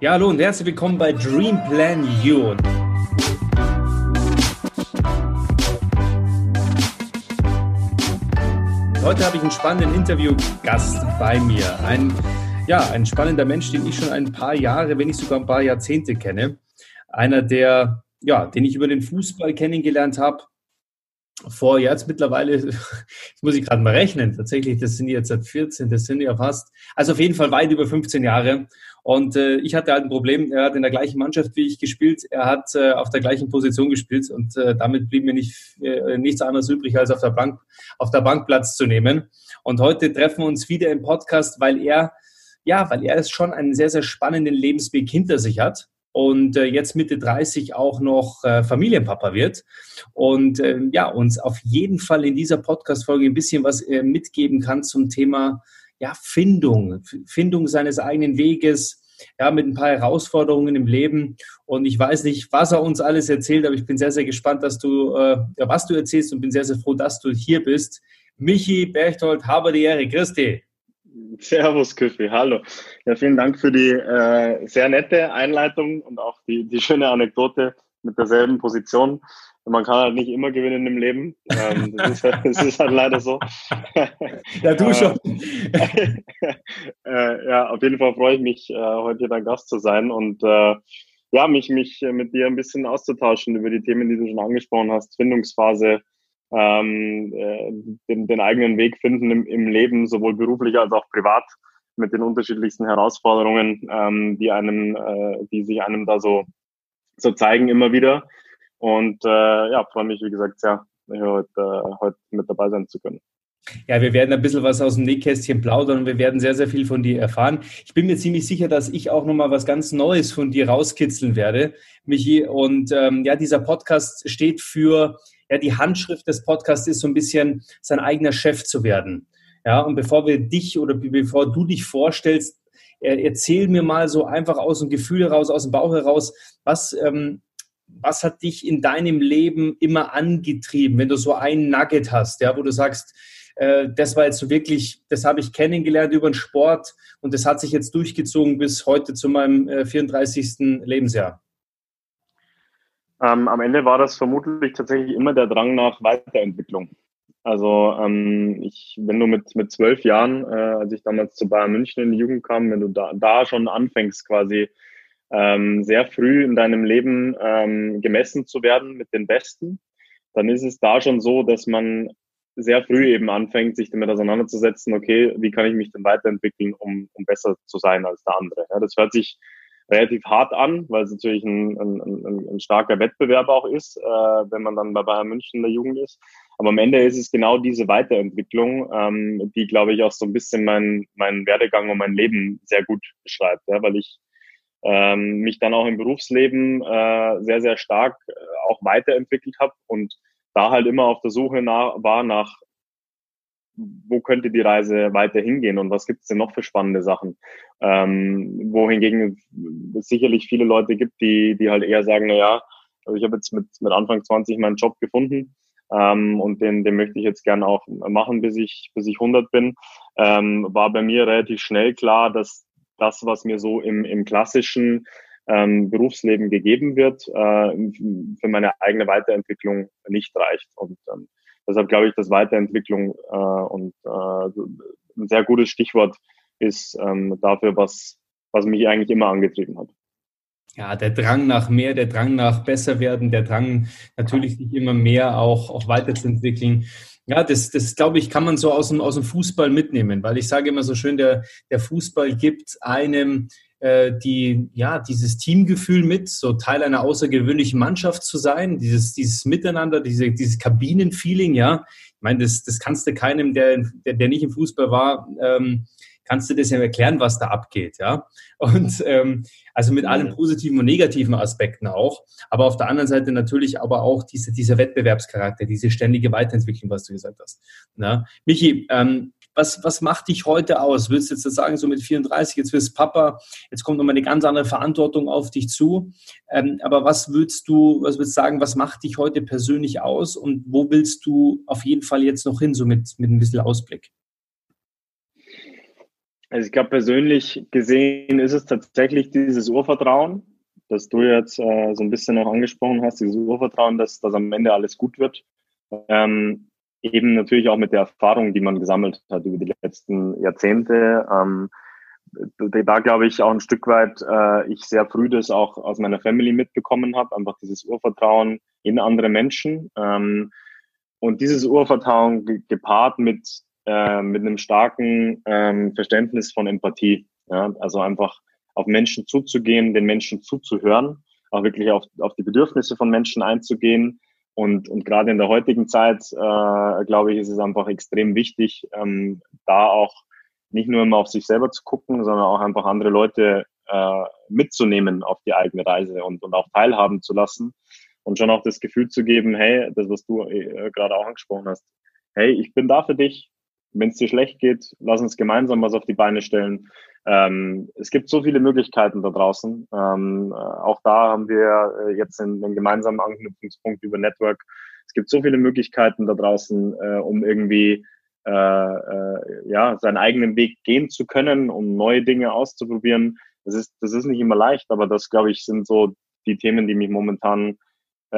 Ja, hallo und herzlich willkommen bei Dream Plan You. Heute habe ich einen spannenden Interviewgast bei mir. Ein, ja, ein spannender Mensch, den ich schon ein paar Jahre, wenn nicht sogar ein paar Jahrzehnte kenne. Einer, der, ja, den ich über den Fußball kennengelernt habe. Vor jetzt mittlerweile, jetzt muss ich gerade mal rechnen, tatsächlich, das sind jetzt seit 14, das sind ja fast, also auf jeden Fall weit über 15 Jahre. Und äh, ich hatte halt ein Problem, er hat in der gleichen Mannschaft wie ich gespielt, er hat äh, auf der gleichen Position gespielt und äh, damit blieb mir nicht, äh, nichts anderes übrig, als auf der, Bank, auf der Bank Platz zu nehmen. Und heute treffen wir uns wieder im Podcast, weil er, ja, weil er es schon einen sehr, sehr spannenden Lebensweg hinter sich hat und äh, jetzt Mitte 30 auch noch äh, Familienpapa wird und äh, ja, uns auf jeden Fall in dieser Podcast-Folge ein bisschen was äh, mitgeben kann zum Thema ja, Findung, Findung seines eigenen Weges, ja, mit ein paar Herausforderungen im Leben. Und ich weiß nicht, was er uns alles erzählt, aber ich bin sehr, sehr gespannt, dass du, äh, was du erzählst und bin sehr, sehr froh, dass du hier bist. Michi Berchtold, habe die Ehre. Christi. Servus, Küffi, hallo. Ja, vielen Dank für die äh, sehr nette Einleitung und auch die, die schöne Anekdote mit derselben Position man kann halt nicht immer gewinnen im Leben. Ähm, das, ist, das, ist, halt leider so. ja, du schon. äh, ja, auf jeden Fall freue ich mich, äh, heute dein Gast zu sein und äh, ja, mich, mich mit dir ein bisschen auszutauschen über die Themen, die du schon angesprochen hast. Findungsphase, ähm, äh, den, den eigenen Weg finden im, im Leben, sowohl beruflich als auch privat mit den unterschiedlichsten Herausforderungen, ähm, die einem, äh, die sich einem da so, so zeigen immer wieder. Und äh, ja, freue mich, wie gesagt, sehr, heute, äh, heute mit dabei sein zu können. Ja, wir werden ein bisschen was aus dem Nähkästchen plaudern und wir werden sehr, sehr viel von dir erfahren. Ich bin mir ziemlich sicher, dass ich auch nochmal was ganz Neues von dir rauskitzeln werde, Michi. Und ähm, ja, dieser Podcast steht für, ja, die Handschrift des Podcasts ist so ein bisschen sein eigener Chef zu werden. Ja, und bevor wir dich oder bevor du dich vorstellst, erzähl mir mal so einfach aus dem Gefühl heraus, aus dem Bauch heraus, was ähm, was hat dich in deinem Leben immer angetrieben, wenn du so ein Nugget hast, ja, wo du sagst, äh, das war jetzt so wirklich, das habe ich kennengelernt über den Sport und das hat sich jetzt durchgezogen bis heute zu meinem äh, 34. Lebensjahr? Ähm, am Ende war das vermutlich tatsächlich immer der Drang nach Weiterentwicklung. Also ähm, ich, wenn du mit mit zwölf Jahren, äh, als ich damals zu Bayern München in die Jugend kam, wenn du da, da schon anfängst quasi ähm, sehr früh in deinem Leben ähm, gemessen zu werden mit den Besten, dann ist es da schon so, dass man sehr früh eben anfängt, sich damit auseinanderzusetzen, okay, wie kann ich mich denn weiterentwickeln, um, um besser zu sein als der andere. Ja, das hört sich relativ hart an, weil es natürlich ein, ein, ein, ein starker Wettbewerb auch ist, äh, wenn man dann bei Bayern München in der Jugend ist. Aber am Ende ist es genau diese Weiterentwicklung, ähm, die, glaube ich, auch so ein bisschen mein, mein Werdegang und mein Leben sehr gut beschreibt, ja, weil ich ähm, mich dann auch im Berufsleben äh, sehr, sehr stark äh, auch weiterentwickelt habe und da halt immer auf der Suche nach, war nach, wo könnte die Reise weiter hingehen und was gibt es denn noch für spannende Sachen. Ähm, wohingegen es sicherlich viele Leute gibt, die, die halt eher sagen, na ja, also ich habe jetzt mit, mit Anfang 20 meinen Job gefunden ähm, und den, den möchte ich jetzt gern auch machen, bis ich, bis ich 100 bin. Ähm, war bei mir relativ schnell klar, dass das, was mir so im, im klassischen ähm, Berufsleben gegeben wird, äh, für meine eigene Weiterentwicklung nicht reicht. Und ähm, deshalb glaube ich, dass Weiterentwicklung äh, und äh, ein sehr gutes Stichwort ist ähm, dafür, was, was mich eigentlich immer angetrieben hat. Ja, der Drang nach mehr, der Drang nach besser werden, der Drang natürlich sich immer mehr auch, auch weiterzuentwickeln. Ja, das, das glaube ich, kann man so aus dem, aus dem Fußball mitnehmen, weil ich sage immer so schön, der, der Fußball gibt einem äh, die, ja, dieses Teamgefühl mit, so Teil einer außergewöhnlichen Mannschaft zu sein, dieses, dieses Miteinander, diese, dieses Kabinenfeeling, ja. Ich meine, das, das kannst du keinem, der, der, der nicht im Fußball war, ähm, kannst du das ja erklären, was da abgeht, ja. Und ähm, also mit allen positiven und negativen Aspekten auch, aber auf der anderen Seite natürlich aber auch diese, dieser Wettbewerbscharakter, diese ständige Weiterentwicklung, was du gesagt hast. Na? Michi, ähm, was, was macht dich heute aus? Willst du jetzt sagen, so mit 34, jetzt wirst Papa, jetzt kommt nochmal eine ganz andere Verantwortung auf dich zu. Ähm, aber was würdest du, was würdest sagen, was macht dich heute persönlich aus und wo willst du auf jeden Fall jetzt noch hin, so mit, mit ein bisschen Ausblick? Also ich glaube, persönlich gesehen ist es tatsächlich dieses Urvertrauen, das du jetzt äh, so ein bisschen noch angesprochen hast, dieses Urvertrauen, dass, dass am Ende alles gut wird. Ähm, eben natürlich auch mit der Erfahrung, die man gesammelt hat über die letzten Jahrzehnte. Ähm, da glaube ich auch ein Stück weit, äh, ich sehr früh das auch aus meiner Family mitbekommen habe, einfach dieses Urvertrauen in andere Menschen. Ähm, und dieses Urvertrauen gepaart mit, äh, mit einem starken ähm, Verständnis von Empathie. Ja? Also einfach auf Menschen zuzugehen, den Menschen zuzuhören, auch wirklich auf, auf die Bedürfnisse von Menschen einzugehen. Und, und gerade in der heutigen Zeit, äh, glaube ich, ist es einfach extrem wichtig, ähm, da auch nicht nur immer auf sich selber zu gucken, sondern auch einfach andere Leute äh, mitzunehmen auf die eigene Reise und, und auch teilhaben zu lassen und schon auch das Gefühl zu geben, hey, das, was du äh, gerade auch angesprochen hast, hey, ich bin da für dich. Wenn es dir schlecht geht, lass uns gemeinsam was auf die Beine stellen. Ähm, es gibt so viele Möglichkeiten da draußen. Ähm, äh, auch da haben wir äh, jetzt einen, gemeinsamen Anknüpfungspunkt über Network. Es gibt so viele Möglichkeiten da draußen, äh, um irgendwie äh, äh, ja, seinen eigenen Weg gehen zu können, um neue Dinge auszuprobieren. Das ist, das ist nicht immer leicht, aber das, glaube ich, sind so die Themen, die mich momentan äh,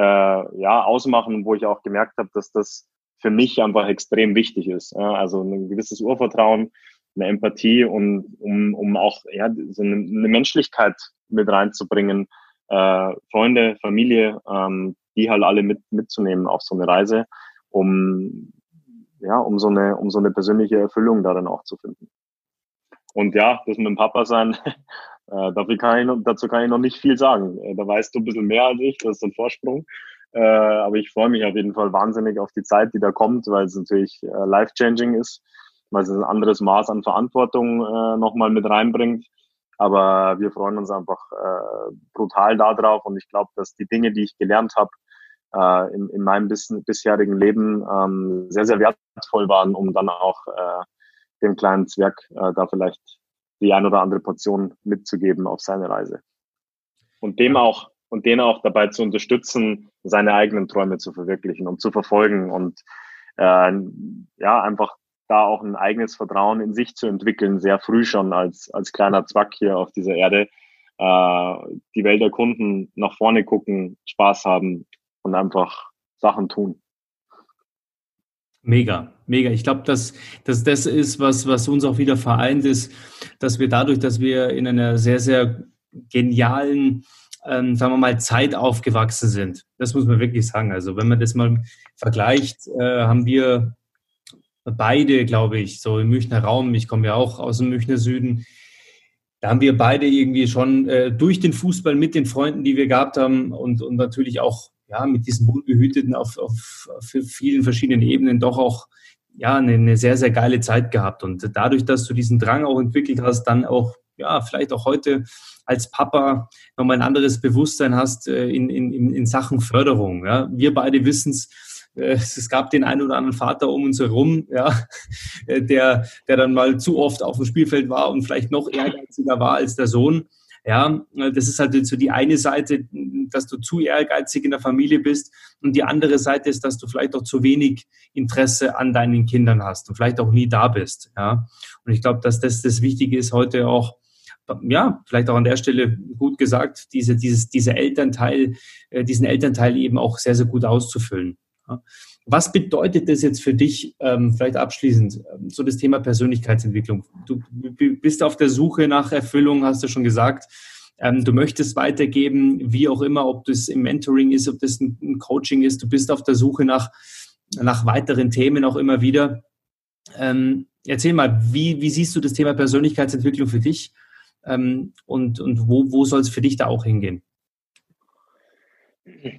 ja, ausmachen, wo ich auch gemerkt habe, dass das für mich einfach extrem wichtig ist. Ja, also ein gewisses Urvertrauen, eine Empathie und um, um auch ja, so eine, eine Menschlichkeit mit reinzubringen, äh, Freunde, Familie, ähm, die halt alle mit, mitzunehmen auf so eine Reise, um ja, um so eine, um so eine persönliche Erfüllung darin auch zu finden. Und ja, das mit dem Papa sein, äh, dafür kann ich dazu kann ich noch nicht viel sagen. Äh, da weißt du ein bisschen mehr als ich, das ist ein Vorsprung. Äh, aber ich freue mich auf jeden Fall wahnsinnig auf die Zeit, die da kommt, weil es natürlich äh, life-changing ist, weil es ein anderes Maß an Verantwortung äh, nochmal mit reinbringt. Aber wir freuen uns einfach äh, brutal darauf und ich glaube, dass die Dinge, die ich gelernt habe, äh, in, in meinem bis, bisherigen Leben ähm, sehr, sehr wertvoll waren, um dann auch äh, dem kleinen Zwerg äh, da vielleicht die ein oder andere Portion mitzugeben auf seine Reise. Und dem auch, und den auch dabei zu unterstützen, seine eigenen Träume zu verwirklichen und zu verfolgen und äh, ja, einfach da auch ein eigenes Vertrauen in sich zu entwickeln, sehr früh schon als, als kleiner Zwack hier auf dieser Erde, äh, die Welt erkunden, nach vorne gucken, Spaß haben und einfach Sachen tun. Mega, mega. Ich glaube, dass, dass das ist, was, was uns auch wieder vereint ist, dass wir dadurch, dass wir in einer sehr, sehr genialen, ähm, sagen wir mal, Zeit aufgewachsen sind. Das muss man wirklich sagen. Also wenn man das mal vergleicht, äh, haben wir beide, glaube ich, so im Münchner Raum, ich komme ja auch aus dem Münchner Süden, da haben wir beide irgendwie schon äh, durch den Fußball mit den Freunden, die wir gehabt haben und, und natürlich auch ja, mit diesen wohlbehüteten auf, auf, auf vielen verschiedenen Ebenen doch auch ja, eine, eine sehr, sehr geile Zeit gehabt. Und dadurch, dass du diesen Drang auch entwickelt hast, dann auch, ja, vielleicht auch heute als Papa nochmal ein anderes Bewusstsein hast äh, in, in, in Sachen Förderung. Ja. Wir beide wissen es, äh, es gab den einen oder anderen Vater um uns herum, ja, der, der dann mal zu oft auf dem Spielfeld war und vielleicht noch ehrgeiziger war als der Sohn. Ja, das ist halt so die eine Seite, dass du zu ehrgeizig in der Familie bist und die andere Seite ist, dass du vielleicht auch zu wenig Interesse an deinen Kindern hast und vielleicht auch nie da bist. Ja, und ich glaube, dass das das Wichtige ist heute auch, ja, vielleicht auch an der Stelle gut gesagt, diese, dieses, diese Elternteil, äh, diesen Elternteil eben auch sehr, sehr gut auszufüllen. Ja. Was bedeutet das jetzt für dich, ähm, vielleicht abschließend, ähm, so das Thema Persönlichkeitsentwicklung? Du bist auf der Suche nach Erfüllung, hast du schon gesagt. Ähm, du möchtest weitergeben, wie auch immer, ob das im Mentoring ist, ob das ein, ein Coaching ist. Du bist auf der Suche nach, nach weiteren Themen auch immer wieder. Ähm, erzähl mal, wie, wie siehst du das Thema Persönlichkeitsentwicklung für dich? Ähm, und und wo, wo soll es für dich da auch hingehen?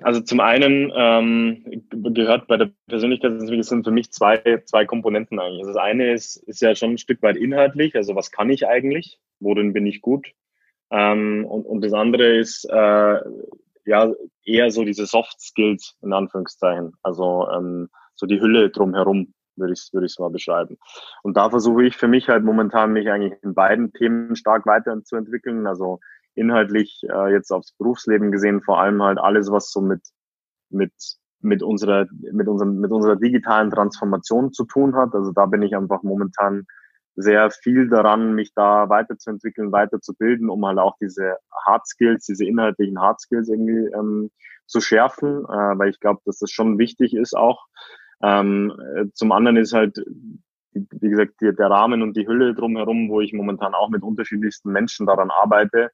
Also zum einen ähm, gehört bei der Persönlichkeitsentwicklung sind für mich zwei, zwei Komponenten eigentlich. Also das eine ist, ist ja schon ein Stück weit inhaltlich, also was kann ich eigentlich, worin bin ich gut? Ähm, und, und das andere ist äh, ja eher so diese Soft Skills in Anführungszeichen, also ähm, so die Hülle drumherum würde ich würde ich mal beschreiben. Und da versuche ich für mich halt momentan mich eigentlich in beiden Themen stark weiterzuentwickeln. Also inhaltlich äh, jetzt aufs Berufsleben gesehen, vor allem halt alles, was so mit, mit, mit unserer, mit unserem, mit unserer digitalen Transformation zu tun hat. Also da bin ich einfach momentan sehr viel daran, mich da weiterzuentwickeln, weiterzubilden, um halt auch diese Hard Skills, diese inhaltlichen Hard Skills irgendwie ähm, zu schärfen, äh, weil ich glaube, dass das schon wichtig ist auch. Ähm, äh, zum anderen ist halt, wie gesagt, der Rahmen und die Hülle drumherum, wo ich momentan auch mit unterschiedlichsten Menschen daran arbeite,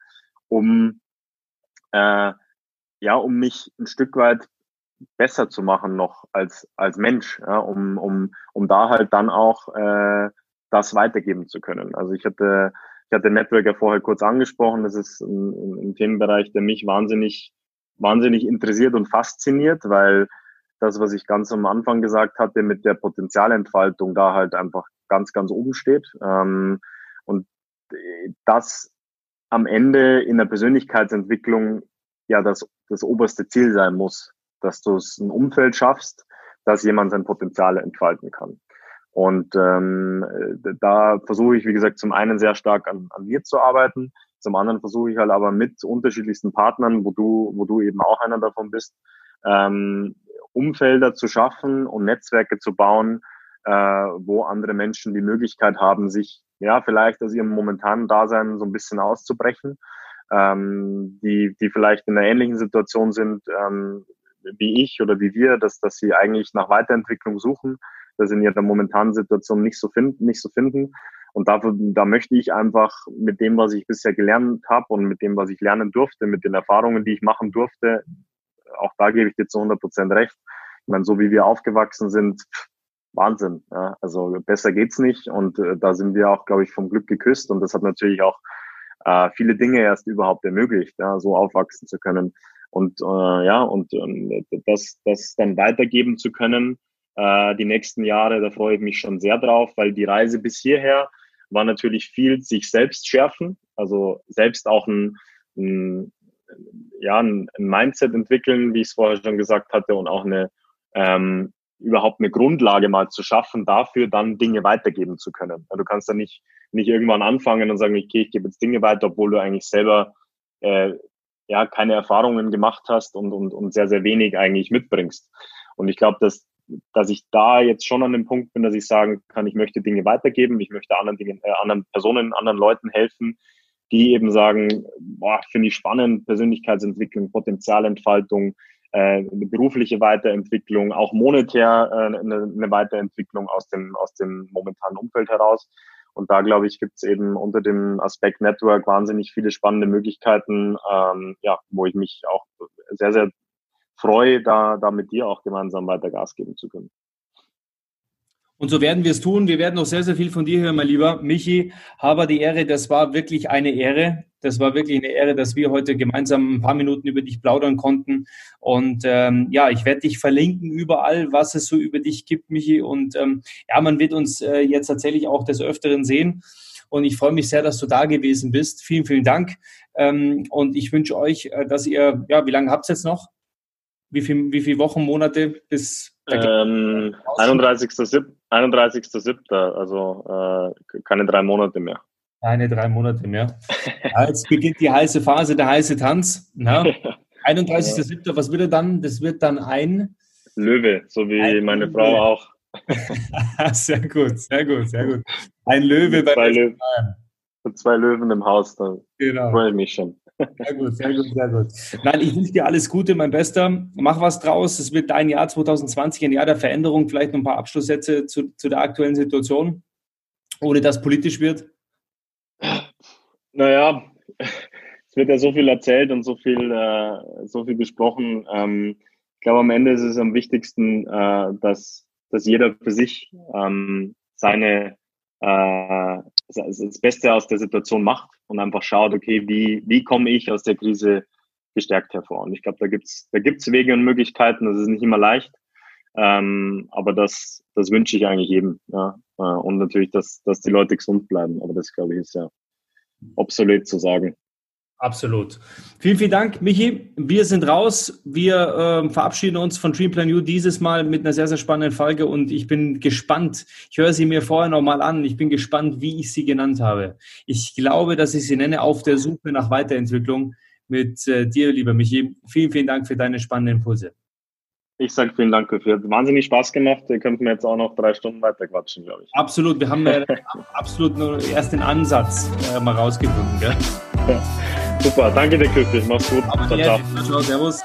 um äh, ja, um mich ein Stück weit besser zu machen noch als als Mensch, ja, um um um da halt dann auch äh, das weitergeben zu können. Also ich hatte, ich hatte Network ja vorher kurz angesprochen. Das ist ein, ein Themenbereich, der mich wahnsinnig, wahnsinnig interessiert und fasziniert, weil das, was ich ganz am Anfang gesagt hatte, mit der Potenzialentfaltung da halt einfach ganz, ganz oben steht. Ähm, und das am Ende in der Persönlichkeitsentwicklung ja das, das oberste Ziel sein muss, dass du es ein Umfeld schaffst, dass jemand sein Potenzial entfalten kann. Und ähm, da versuche ich, wie gesagt, zum einen sehr stark an, an mir zu arbeiten, zum anderen versuche ich halt aber mit unterschiedlichsten Partnern, wo du, wo du eben auch einer davon bist, ähm, Umfelder zu schaffen und Netzwerke zu bauen, äh, wo andere Menschen die Möglichkeit haben, sich ja vielleicht aus ihrem momentanen Dasein so ein bisschen auszubrechen, ähm, die, die vielleicht in einer ähnlichen Situation sind ähm, wie ich oder wie wir, dass, dass sie eigentlich nach Weiterentwicklung suchen, das in ihrer momentanen Situation nicht so finden, nicht so finden. Und dafür, da möchte ich einfach mit dem, was ich bisher gelernt habe und mit dem, was ich lernen durfte, mit den Erfahrungen, die ich machen durfte, auch da gebe ich dir zu 100 Prozent recht. Ich meine, so wie wir aufgewachsen sind, Wahnsinn. Ja? Also besser geht's nicht. Und äh, da sind wir auch, glaube ich, vom Glück geküsst. Und das hat natürlich auch äh, viele Dinge erst überhaupt ermöglicht, ja, so aufwachsen zu können. Und äh, ja, und äh, das, das dann weitergeben zu können, äh, die nächsten Jahre. Da freue ich mich schon sehr drauf, weil die Reise bis hierher war natürlich viel sich selbst schärfen, also selbst auch ein, ein ja, ein, Mindset entwickeln, wie ich es vorher schon gesagt hatte, und auch eine ähm, überhaupt eine Grundlage mal zu schaffen, dafür dann Dinge weitergeben zu können. Du kannst dann nicht, nicht irgendwann anfangen und sagen, okay, ich gebe jetzt Dinge weiter, obwohl du eigentlich selber äh, ja keine Erfahrungen gemacht hast und, und, und sehr, sehr wenig eigentlich mitbringst. Und ich glaube, dass dass ich da jetzt schon an dem Punkt bin, dass ich sagen kann, ich möchte Dinge weitergeben, ich möchte anderen Dingen, äh, anderen Personen, anderen Leuten helfen, die eben sagen, boah, finde ich spannend, Persönlichkeitsentwicklung, Potenzialentfaltung, äh, eine berufliche Weiterentwicklung, auch monetär äh, eine, eine Weiterentwicklung aus dem, aus dem momentanen Umfeld heraus. Und da, glaube ich, gibt es eben unter dem Aspekt Network wahnsinnig viele spannende Möglichkeiten, ähm, ja, wo ich mich auch sehr, sehr freue, da, da mit dir auch gemeinsam weiter Gas geben zu können. Und so werden wir es tun. Wir werden noch sehr, sehr viel von dir hören, mein Lieber. Michi, aber die Ehre, das war wirklich eine Ehre. Das war wirklich eine Ehre, dass wir heute gemeinsam ein paar Minuten über dich plaudern konnten. Und ähm, ja, ich werde dich verlinken überall, was es so über dich gibt, Michi. Und ähm, ja, man wird uns äh, jetzt tatsächlich auch des Öfteren sehen. Und ich freue mich sehr, dass du da gewesen bist. Vielen, vielen Dank. Ähm, und ich wünsche euch, äh, dass ihr, ja, wie lange habt ihr jetzt noch? Wie viele wie viel Wochen, Monate bis ähm, 31.07. 31. also äh, keine drei Monate mehr. Keine drei Monate mehr. Jetzt beginnt die heiße Phase, der heiße Tanz. Na? 31.07. Was wird er dann? Das wird dann ein Löwe, so wie ein meine Löwe. Frau auch. sehr gut, sehr gut, sehr gut. Ein Löwe bei zwei, Löwen. zwei Löwen im Haus, da genau. freue ich mich schon. Sehr gut, sehr gut, sehr gut. Nein, ich wünsche dir alles Gute, mein Bester. Mach was draus. Es wird dein Jahr 2020 ein Jahr der Veränderung. Vielleicht noch ein paar Abschlusssätze zu, zu der aktuellen Situation, ohne dass politisch wird. Naja, es wird ja so viel erzählt und so viel, äh, so viel besprochen. Ähm, ich glaube, am Ende ist es am wichtigsten, äh, dass, dass jeder für sich ähm, seine äh, das Beste aus der Situation macht und einfach schaut, okay, wie, wie komme ich aus der Krise gestärkt hervor? Und ich glaube, da gibt's da gibt's Wege und Möglichkeiten, das ist nicht immer leicht, ähm, aber das, das wünsche ich eigentlich jedem. Ja? Äh, und natürlich, dass, dass die Leute gesund bleiben, aber das, glaube ich, ist ja obsolet zu sagen. Absolut. Vielen, vielen Dank, Michi. Wir sind raus. Wir äh, verabschieden uns von Dreamplan U dieses Mal mit einer sehr, sehr spannenden Folge und ich bin gespannt. Ich höre sie mir vorher nochmal an. Ich bin gespannt, wie ich sie genannt habe. Ich glaube, dass ich sie nenne auf der Suche nach Weiterentwicklung mit äh, dir, lieber Michi. Vielen, vielen Dank für deine spannenden Impulse. Ich sage vielen Dank dafür. Wahnsinnig Spaß gemacht. Ihr könnt mir jetzt auch noch drei Stunden weiter quatschen, glaube ich. Absolut. Wir haben ja äh, absolut nur erst den Ansatz äh, mal rausgefunden, gell? Ja. Super, danke dir, Köpfig. Mach's gut. Aber Ciao, ciao. Ciao, servus.